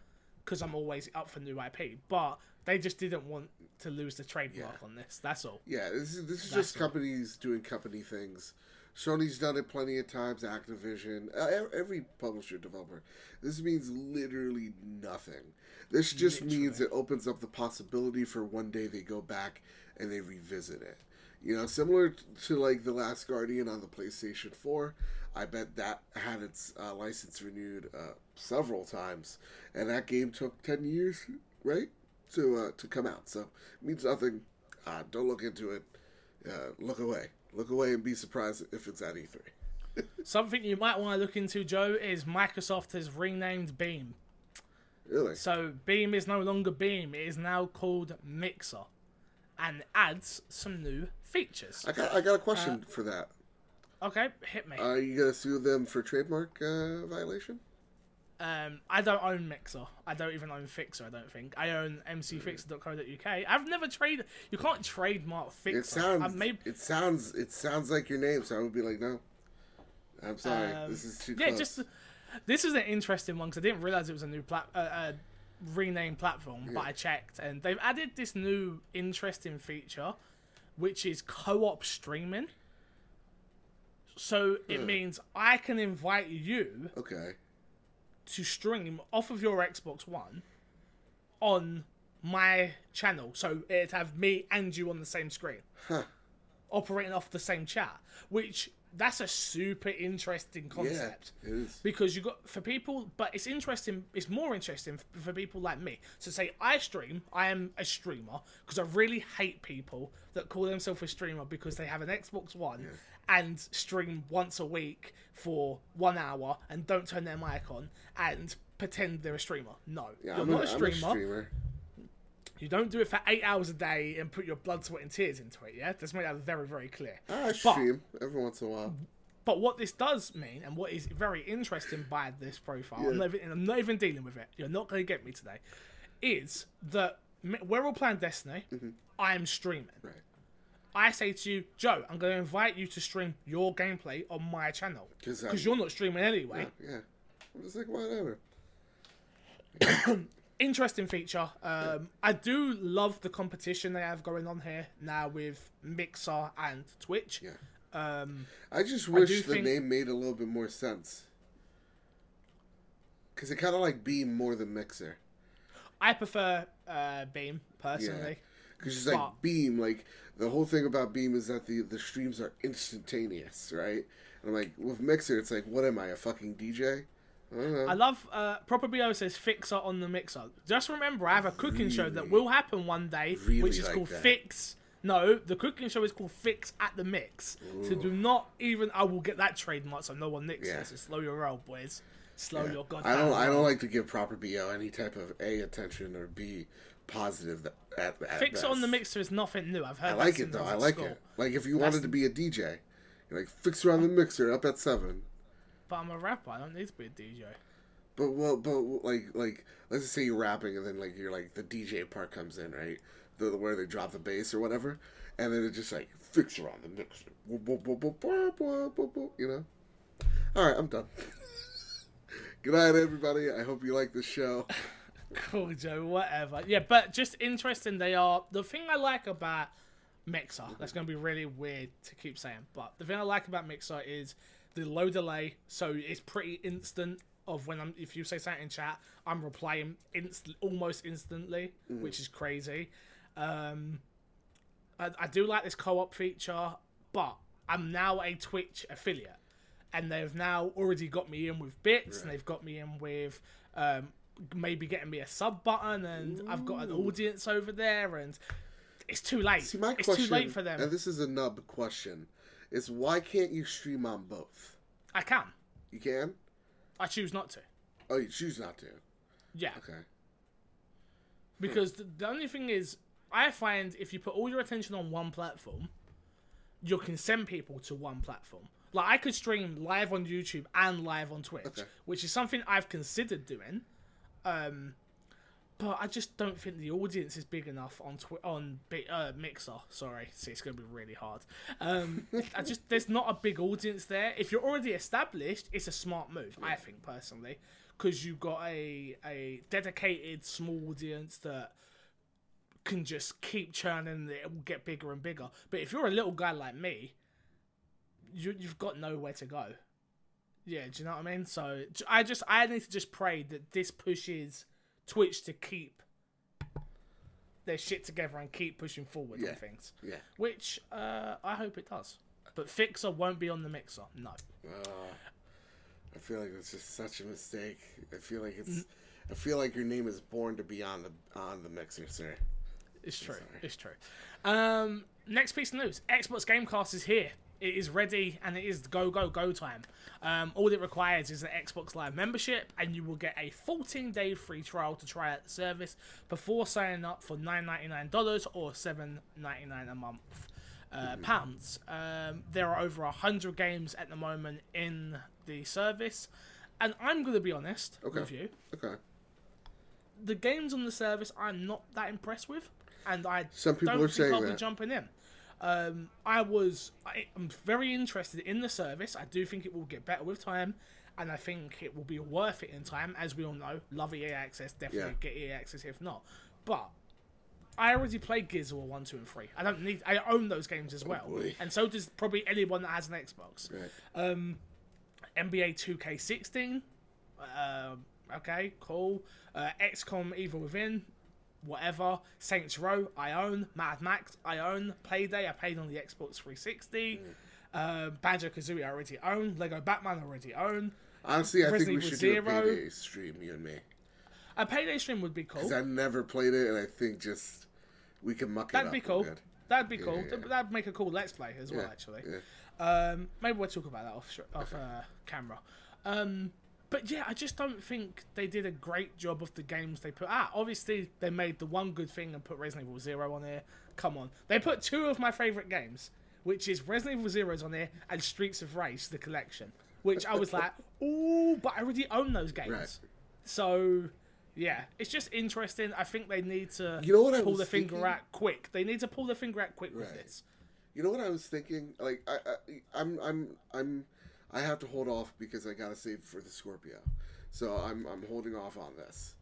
because I'm always up for new IP. But they just didn't want to lose the trademark on this. That's all. Yeah, this is this is That's just companies doing company things. Sony's done it plenty of times. Activision, every publisher developer. This means literally nothing. This just means it opens up the possibility for one day they go back and they revisit it. You know, similar to like the Last Guardian on the PlayStation Four. I bet that had its uh, license renewed uh, several times, and that game took ten years, right, to uh, to come out. So it means nothing. Uh, don't look into it. Uh, look away. Look away and be surprised if it's at E E3. *laughs* Something you might want to look into, Joe, is Microsoft has renamed Beam. Really? So Beam is no longer Beam; it is now called Mixer, and adds some new features. I got I got a question for that. Okay, hit me. Are you gonna sue them for trademark uh, violation? Um, I don't own Mixer. I don't even own Fixer. I don't think I own mcfixer.co.uk. I've never traded. You can't trademark Fixer. It sounds made, it sounds it sounds like your name, so I would be like, no. I'm sorry, Um, this is too yeah, close. just this is an interesting one because I didn't realize it was a new plat, uh, uh, renamed platform. But I checked, and they've added this new interesting feature, which is co-op streaming. So it means I can invite you okay. To stream off of your Xbox One on my channel. So it'd have me and you on the same screen. Huh. Operating off the same chat. Which that's a super interesting Yeah, concept. it is. Because you got for people but it's interesting it's more interesting for people like me. So say I stream, I am a streamer, because I really hate people that call themselves a streamer because they have an Xbox One and stream once a week for one hour and don't turn their mic on and pretend they're a streamer. No. Yeah, you're I'm, not a, a streamer. a streamer. You don't do it for eight hours a day and put your blood, sweat, and tears into it. Yeah, let's make that very, very clear. I stream every once in a while. But what this does mean, and what is very interesting by this profile, I'm, not even, I'm not even dealing with it. You're not going to get me today. Is that we're all playing Destiny. Mm-hmm. I am streaming. Right. I say to you, Joe, I'm going to invite you to stream your gameplay on my channel because you're not streaming anyway. Yeah. I'm just like whatever. *coughs* Interesting feature. Um, I do love the competition they have going on here now with Mixer and Twitch. Yeah. Um, I just wish do the think- name made a little bit more sense. Cause it kind of like Beam more than Mixer. I prefer uh, Beam personally. Because it's like Beam, like the whole thing about Beam is that the the streams are instantaneous, right? And I'm like, with Mixer, it's like, what am I, a fucking DJ? I. I love uh, Proper Bo says Fixer on the mixer. Just remember, I have a cooking show that will happen one day, Really which is like called that. Fix. No, the cooking show is called Fix at the Mix. So do not even. I will get that trademark so no one nicks Yeah. it. So slow your roll, boys. Slow your goddamn. I don't. I don't like to give proper BO any type of a attention or b positive that, at, at Fix best. on the mixer is nothing new. I've heard. I like it though. I like school. it. Like if you wanted to be a DJ, you're like fix around the mixer up at seven. But I'm a rapper. I don't need to be a DJ. But well, but like like let's just say you're rapping and then like you're like the DJ part comes in right, the, the where they drop the bass or whatever, and then it's just like fix around the mixer, you know. All right, I'm done. *laughs* Good night, everybody. I hope you like the show. *laughs* *laughs* Cool, Joe. Whatever. Yeah, but just interesting. They are the thing I like about Mixer. That's going to be really weird to keep saying, but the thing I like about Mixer is the low delay. So it's pretty instant. Of when I'm, if you say something in chat, I'm replying inst- almost instantly, which is crazy. Um, I, I do like this co-op feature, but I'm now a Twitch affiliate, and they've now already got me in with bits, and they've got me in with um, maybe getting me a sub button, and I've got an audience over there, and it's too late. See, my it's question, too late for them. and this is a nub question, is why can't you stream on both? I can. You can? I choose not to. Oh, you choose not to. Yeah, Okay. because the, the only thing is, I find if you put all your attention on one platform, you can send people to one platform. Like I could stream live on YouTube and live on Twitch, Okay. which is something I've considered doing. Um, but I just don't think the audience is big enough on Twi- on Bi- uh, Mixer. Sorry, see, it's going to be really hard. Um, I just there's not a big audience there. If you're already established, it's a smart move, I think personally, because you've got a a dedicated small audience that can just keep churning and it will get bigger and bigger. But if you're a little guy like me, you you've got nowhere to go. Yeah, do you know what I mean? So I just I need to just pray that this pushes Twitch to keep their shit together and keep pushing forward Yeah. on things. Yeah. Which uh, I hope it does. But Fixer won't be on the mixer. No. Uh, I feel like it's just such a mistake. I feel like Mm. it's. I feel like your name is born to be on the on the mixer, sir. It's true. It's true. Um, next piece of news: Xbox Game Pass is here. It is ready, and it is go go go time. Um, all it requires is an Xbox Live membership, and you will get a 14 day free trial to try out the service before signing up for $9.99 or $7.99 a month. Uh, Pounds. Um, there are over hundred games at the moment in the service, and I'm going to be honest Okay. with you. Okay. The games on the service I'm not that impressed with, and I Some people don't are think I'll be jumping in. Um, I was, I, I'm very interested in the service. I do think it will get better with time, and I think it will be worth it in time. As we all know, love EA access, definitely Yeah. get EA access if not. But I already played Gears of War one, two, and three. I don't need. I own those games as well, Oh, boy. and so does probably anyone that has an Xbox. Right. Um, NBA 2K16. Um, okay, cool. Uh, XCOM Evil Within. Whatever. Saints Row, I own. Mad Max, I own. Payday, I paid on the Xbox 360. Um, Banjo Kazooie, I already own. Lego Batman, I already own. Honestly, I think we should do a Zero. payday stream, you and me. A Payday stream would be cool. Because I never played it, and I think just we can muck it That'd up. be cool. That'd be cool. yeah, yeah. That'd make a cool Let's Play as well, actually. Um, maybe we'll talk about that off, off uh, camera. Um, but yeah, I just don't think they did a great job of the games they put out. Obviously, they made the one good thing and put Resident Evil Zero on there. Come on, they put two of my favorite games, which is Resident Evil Zero's on there and Streets of Rage, the collection. Which I was like, *laughs* ooh, but I already own those games. Right. So yeah, it's just interesting. I think they need to You know what pull the finger out quick. They need to pull the finger out quick with this. You know what I was thinking? Like I, I I'm I'm I'm I have to hold off because I gotta save for the Scorpio. So I'm I'm holding off on this.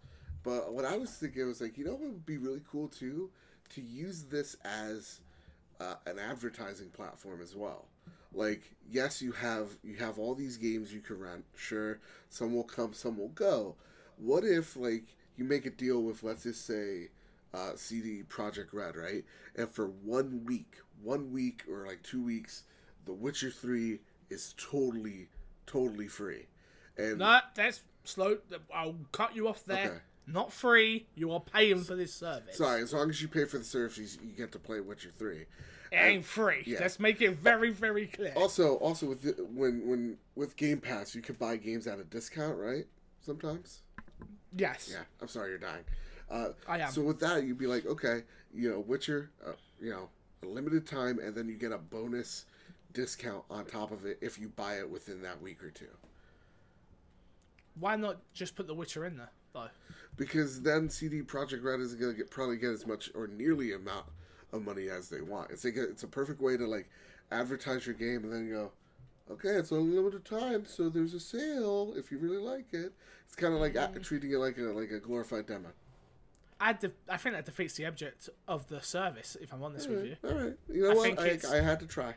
But what I was thinking was like, you know what would be really cool too? To use this as uh, an advertising platform as well. Like, yes, you have you have all these games you can rent. Sure, some will come, some will go. What if like you make a deal with let's just say uh, CD Projekt Red, right? And for one week, one week or like two weeks, The Witcher Three is totally, totally free. And No, that's slow. I'll cut you off there. Okay. Not free. You are paying for this service. sorry, as long as you pay for the service, you get to play Witcher Three. It ain't free. yeah. Let's make it very, very clear. Also, also with the, when when with Game Pass, you can buy games at a discount, right? Sometimes. yes. Yeah, I'm sorry, you're dying. Uh, I am. So with that, you'd be like, okay, you know, Witcher, uh, you know, a limited time, and then you get a bonus discount on top of it if you buy it within that week or two. Why not just put The Witcher in there, though? Because then CD Projekt Red isn't gonna get probably get as much or nearly amount of money as they want. It's like a, it's a perfect way to like advertise your game, and then go, okay, it's on limited time, so there's a sale if you really like it. It's kind of like Mm. treating it like a like a glorified demo. I, de- I think that defeats the object of the service, if I'm honest with you. All right, you know I what? I, I had to try.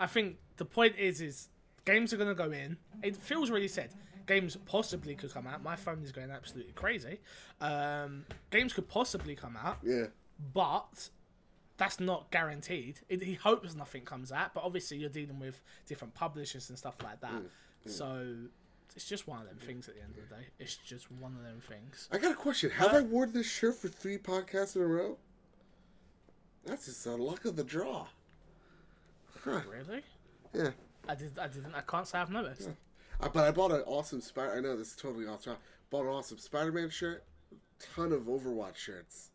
I think the point is, is games are going to go in. It feels really said. Games possibly could come out. My phone is going absolutely crazy. Um, games could possibly come out, Yeah. but that's not guaranteed. It, he hopes nothing comes out, but obviously you're dealing with different publishers and stuff like that. So it's just one of them things. At the end of the day, it's just one of them things. I got a question. Have Uh, I worn this shirt for three podcasts in a row? That's just the luck of the draw. Huh. Really? Yeah. I did. I didn't. I can't say I've noticed. Uh, but I bought an awesome Spider. I know this is totally off track. Bought an awesome Spider-Man shirt. Ton of Overwatch shirts.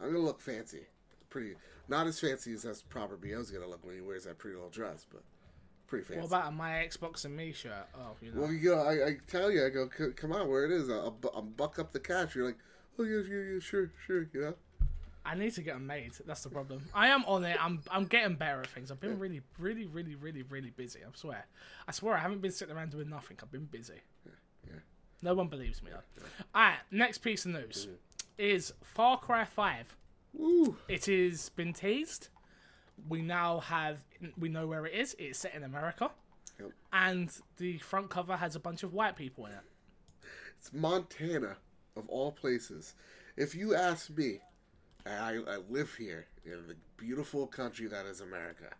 I'm gonna look fancy. Pretty. Not as fancy as that's proper BO's gonna look when he wears that pretty little dress, but pretty fancy. What about a my Xbox and me shirt? Oh, you know. well, you go. I, I tell you, I go. Come on, where it is? I'll, I'll buck up the cash. You're like, oh yeah, yeah, yeah, sure, sure. You know. I need to get them made. That's the problem. I am on it. I'm I'm getting better at things. I've been really, really, really, really, really busy. I swear. I swear I haven't been sitting around doing nothing. I've been busy. yeah. No one believes me though. Alright, next piece of news mm-hmm. is Far Cry Five. Woo. It has been teased. We now have we know where it is. It's set in America. Yep. And the front cover has a bunch of white people in it. It's Montana, of all places. If you ask me, I, I live here in the beautiful country that is America,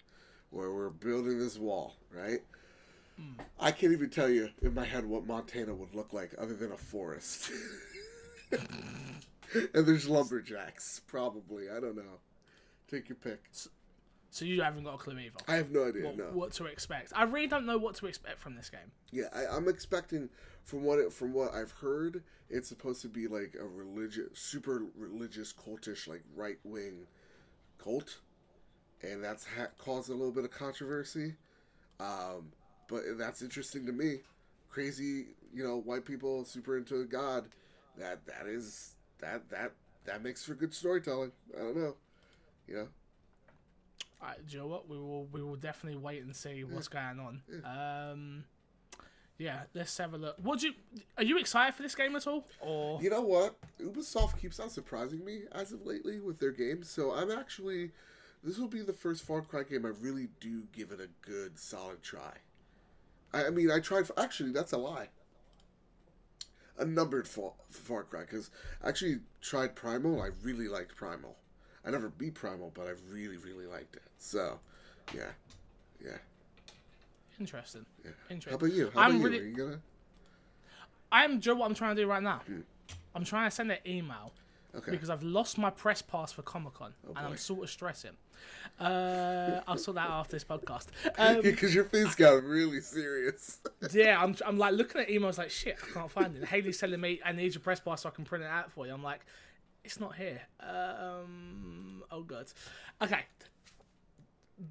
where we're building this wall, right? Hmm. I can't even tell you in my head what Montana would look like other than a forest. *laughs* and there's lumberjacks, probably. I don't know. Take your pick. So you haven't got a clue either. I have no idea. what, no. what to expect. I really don't know what to expect from this game. Yeah, I, I'm expecting from what it, from what I've heard, it's supposed to be like a religious, super religious, cultish, like right wing cult, and that's ha- caused a little bit of controversy. Um, but that's interesting to me. Crazy, you know, white people super into God. That that is that that that makes for good storytelling. I don't know, you know. Alright, do you know what? We will we will definitely wait and see what's going on. Um yeah, let's have a look. Do you are you excited for this game at all? Or You know what? Ubisoft keeps on surprising me as of lately with their games. So I'm actually, this will be the first Far Cry game I really do give it a good, solid try. I, I mean, I tried. Actually, that's a lie. A numbered Far, Far Cry because actually tried Primal. I really liked Primal. I never beat Primal, but I really, really liked it. So, yeah, yeah. interesting. yeah. Interesting. How about you? How I'm about you? Are you gonna? I'm know what I'm trying to do right now? I'm trying to send an email Okay. because I've lost my press pass for Comic Con and I'm sort of stressing. Uh, I'll sort that out after this podcast. *laughs* Um, Because your face got really serious. *laughs* yeah, I'm, I'm like looking at emails like shit. I can't find it. Haley's telling me I need your press pass so I can print it out for you. I'm like, it's not here. Um, oh god. Okay.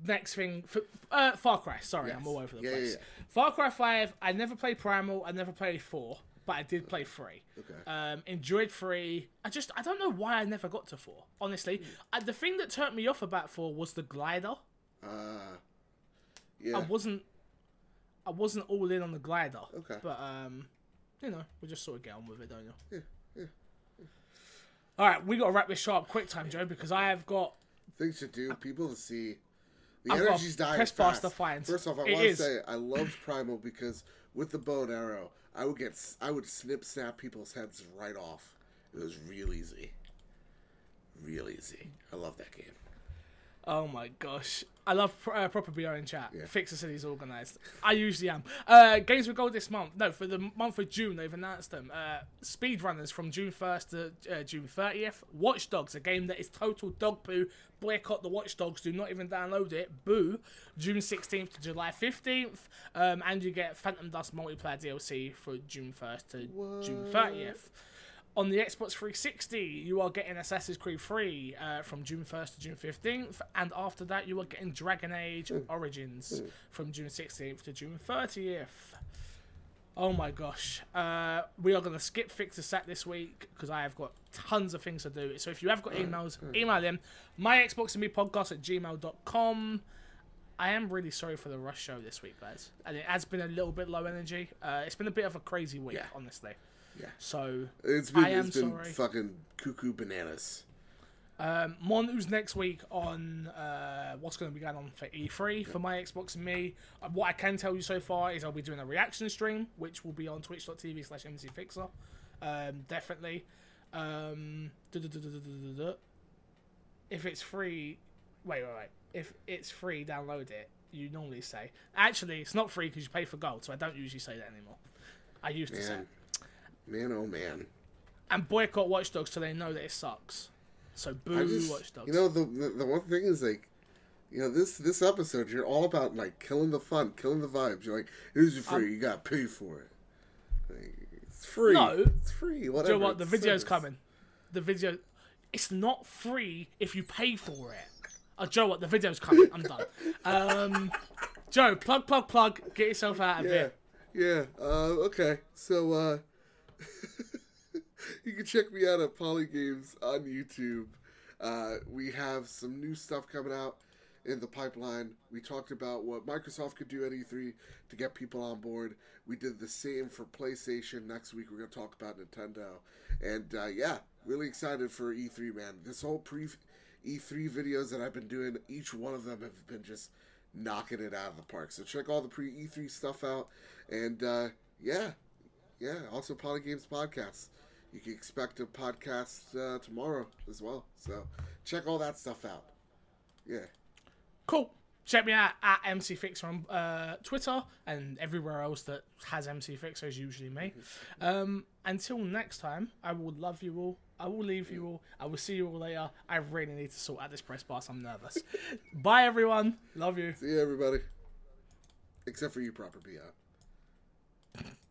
Next thing, for, uh, Far Cry. Sorry, I'm all over the Yeah, yeah, place. yeah. Far Cry Five. I never played Primal. I never played Four, but I did play Three. Okay. Um, enjoyed Three. I just I don't know why I never got to Four. Honestly, uh, the thing that turned me off about Four was the glider. Uh, yeah. I wasn't I wasn't all in on the glider. Okay. But um, you know, we just sort of get on with it, don't you? Yeah, yeah. All right, we got to wrap this show up quick time, Joe, because I have got things to do, people to see. The I've energy's dying press fast. find. First off, I want to say I loved Primal because with the bow and arrow, I would get I would snip snap people's heads right off. It was real easy, real easy. I love that game. Oh my gosh. I love uh, proper BR in chat. Yeah. Fixer City's organised. I usually am. Uh, games with gold this month. No, for the month of June, they've announced them. Uh, Speedrunners from June 1st to uh, June 30th. Watch Dogs, a game that is total dog poo. Boycott the Watch Dogs. Do not even download it. Boo. June 16th to July 15th. Um, and you get Phantom Dust multiplayer DLC for June 1st to June 30th. On the Xbox 360, you are getting Assassin's Creed 3 uh, from June 1st to June 15th, and after that, you are getting Dragon Age Origins from June 16th to June 30th. Oh my gosh. Uh, we are going to skip Fixer Sat this week because I have got tons of things to do. So if you have got emails, email them. My Xbox and me podcast at gmail.com. I am really sorry for the rush show this week, guys. And it has been a little bit low energy. Uh, it's been a bit of a crazy week, Yeah. honestly. Yeah. So It's been I am it's been sorry. fucking cuckoo bananas. Um, news next week on uh, what's going to be going on for E3 for my Xbox and me. Uh, what I can tell you so far is I'll be doing a reaction stream, which will be on twitch.tv slash mcfixer. Um, definitely. Um, if it's free, wait, wait, wait. If it's free, download it. You normally say. Actually, it's not free because you pay for gold, so I don't usually say that anymore. I used to say. Man, oh man. And boycott Watch Dogs till they know that it sucks. So boo just, Watch Dogs. you know, the, the the one thing is like, you know, this this episode, you're all about like killing the fun, killing the vibes. You're like, your free, you got to pay for it. Like, it's free. No. it's free. Whatever. you know what? The it's video's service. coming. The video. It's not free if you pay for it. Oh, Joe, what? The video's coming. I'm done. *laughs* Um, Joe, plug, plug, plug. Get yourself out of Yeah, here. yeah. Uh, okay, so uh, *laughs* you can check me out at Polygames on YouTube. Uh, we have some new stuff coming out in the pipeline. We talked about what Microsoft could do at E3 to get people on board. We did the same for PlayStation. Next week, we're going to talk about Nintendo. And uh, yeah, really excited for E3, man. This whole pre E3 videos that I've been doing, each one of them have been just knocking it out of the park. So check all the pre E3 stuff out. And uh, yeah, yeah, also Polygames Podcast. You can expect a podcast uh, tomorrow as well. So check all that stuff out. Yeah. Cool. Check me out at MC Fixer on uh, Twitter and everywhere else that has MC Fixer is usually me. *laughs* Um, until next time, I will love you all. I will leave you all. I will see you all later. I really need to sort out this press pass. I'm nervous. *laughs* Bye, everyone. Love you. See you, everybody. Except for you, proper BI. *laughs*